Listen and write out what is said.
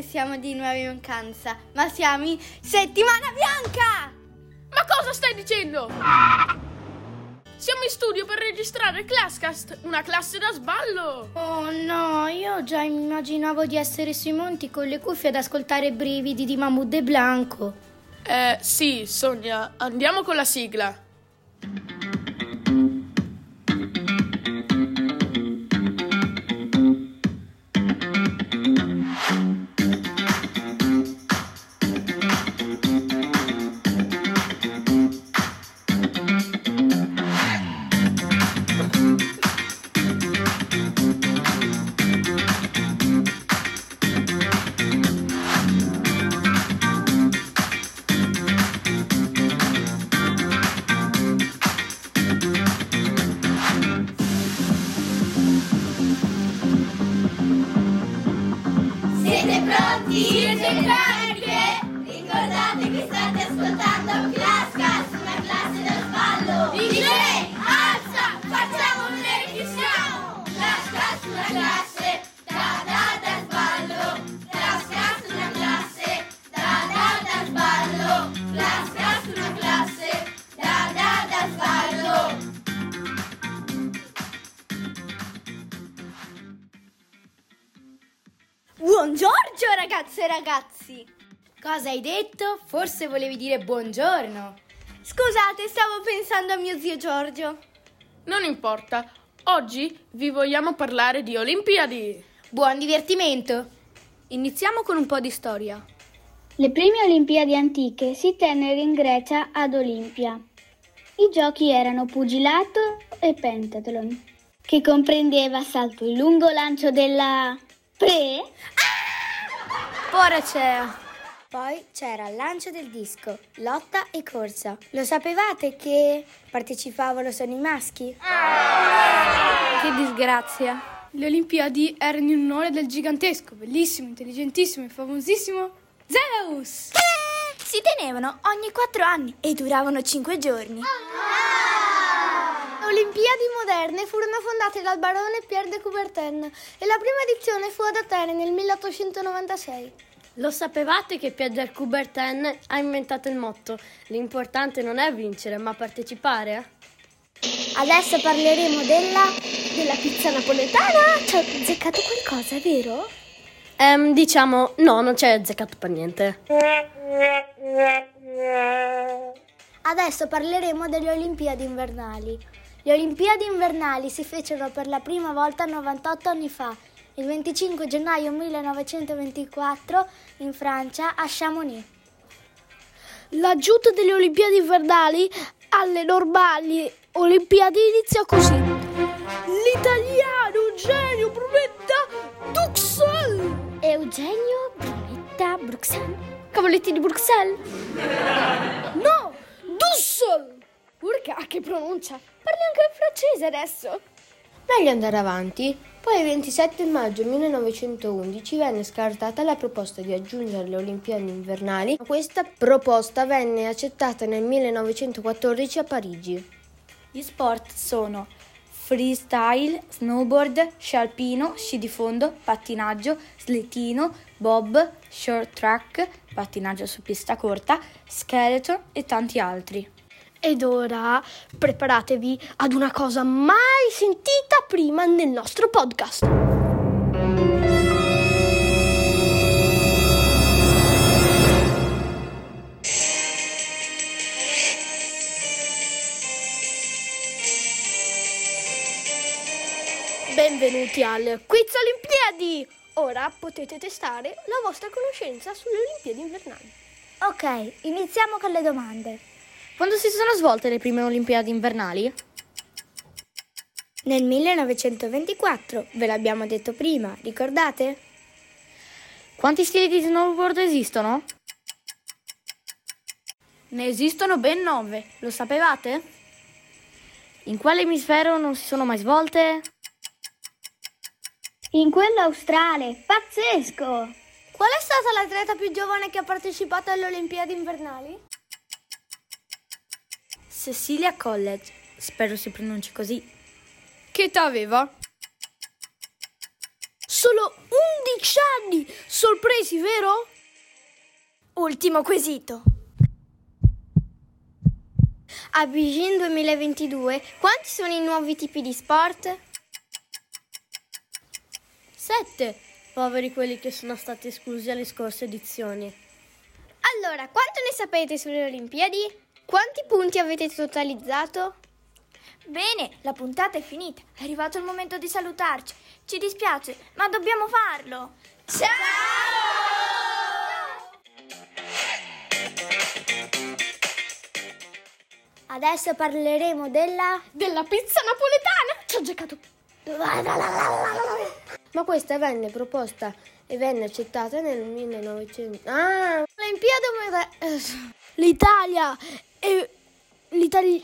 che siamo di nuovo in vacanza, ma siamo in settimana bianca! Ma cosa stai dicendo? Siamo in studio per registrare Classcast, una classe da sballo! Oh no, io già immaginavo di essere sui monti con le cuffie ad ascoltare brividi di Mahmoud e Blanco. Eh, sì, Sonia, andiamo con la sigla. Buongiorno ragazze e ragazzi! Cosa hai detto? Forse volevi dire buongiorno. Scusate, stavo pensando a mio zio Giorgio. Non importa, oggi vi vogliamo parlare di Olimpiadi. Buon divertimento! Iniziamo con un po' di storia. Le prime Olimpiadi antiche si tennero in Grecia ad Olimpia. I giochi erano pugilato e pentathlon, che comprendeva salto in lungo, lancio della pre, Poracea! Poi c'era il lancio del disco, lotta e corsa. Lo sapevate che partecipavano solo i maschi? Che disgrazia! Le Olimpiadi erano in onore del gigantesco, bellissimo, intelligentissimo e famosissimo Zeus! Si tenevano ogni quattro anni e duravano cinque giorni. Le Olimpiadi moderne furono fondate dal barone Pierre de Coubertin e la prima edizione fu ad Atene nel 1896. Lo sapevate che Pierre de Coubertin ha inventato il motto L'importante non è vincere, ma partecipare? Adesso parleremo della, della pizza napoletana. Ci ho azzeccato qualcosa, vero? Ehm, diciamo, no, non c'è azzeccato per niente. Adesso parleremo delle Olimpiadi invernali. Le Olimpiadi invernali si fecero per la prima volta 98 anni fa, il 25 gennaio 1924, in Francia, a Chamonix. La giunta delle Olimpiadi invernali alle normali Olimpiadi iniziò così. L'italiano Eugenio Brunetta Duxel! Eugenio Brunetta Bruxelles. Cavaletti di Bruxelles? No! Dussel! Urca, che pronuncia! Anche il francese adesso! Meglio andare avanti. Poi il 27 maggio 1911 venne scartata la proposta di aggiungere le Olimpiadi invernali. Questa proposta venne accettata nel 1914 a Parigi. Gli sport sono freestyle, snowboard, sci alpino, sci di fondo, pattinaggio, slittino, bob, short track, pattinaggio su pista corta, skeleton e tanti altri. Ed ora preparatevi ad una cosa mai sentita prima nel nostro podcast. Benvenuti al Quiz Olimpiadi! Ora potete testare la vostra conoscenza sulle Olimpiadi invernali. Ok, iniziamo con le domande. Quando si sono svolte le prime Olimpiadi invernali? Nel 1924, ve l'abbiamo detto prima, ricordate? Quanti stili di snowboard esistono? Ne esistono ben nove, lo sapevate? In quale emisfero non si sono mai svolte? In quello australe, pazzesco! Qual è stata l'atleta più giovane che ha partecipato alle Olimpiadi invernali? Cecilia College, spero si pronunci così. Che età aveva? solo 11 anni! Sorpresi, vero? Ultimo quesito. A Beijing 2022, quanti sono i nuovi tipi di sport? Sette. Poveri quelli che sono stati esclusi alle scorse edizioni. Allora, quanto ne sapete sulle Olimpiadi? Quanti punti avete totalizzato? Bene, la puntata è finita. È arrivato il momento di salutarci. Ci dispiace, ma dobbiamo farlo. Adesso parleremo della... Della pizza napoletana! Ci ho giocato. Ma questa venne proposta e venne accettata nel 1900. Ah! Olimpiadi moder- L'Italia e l'Italia...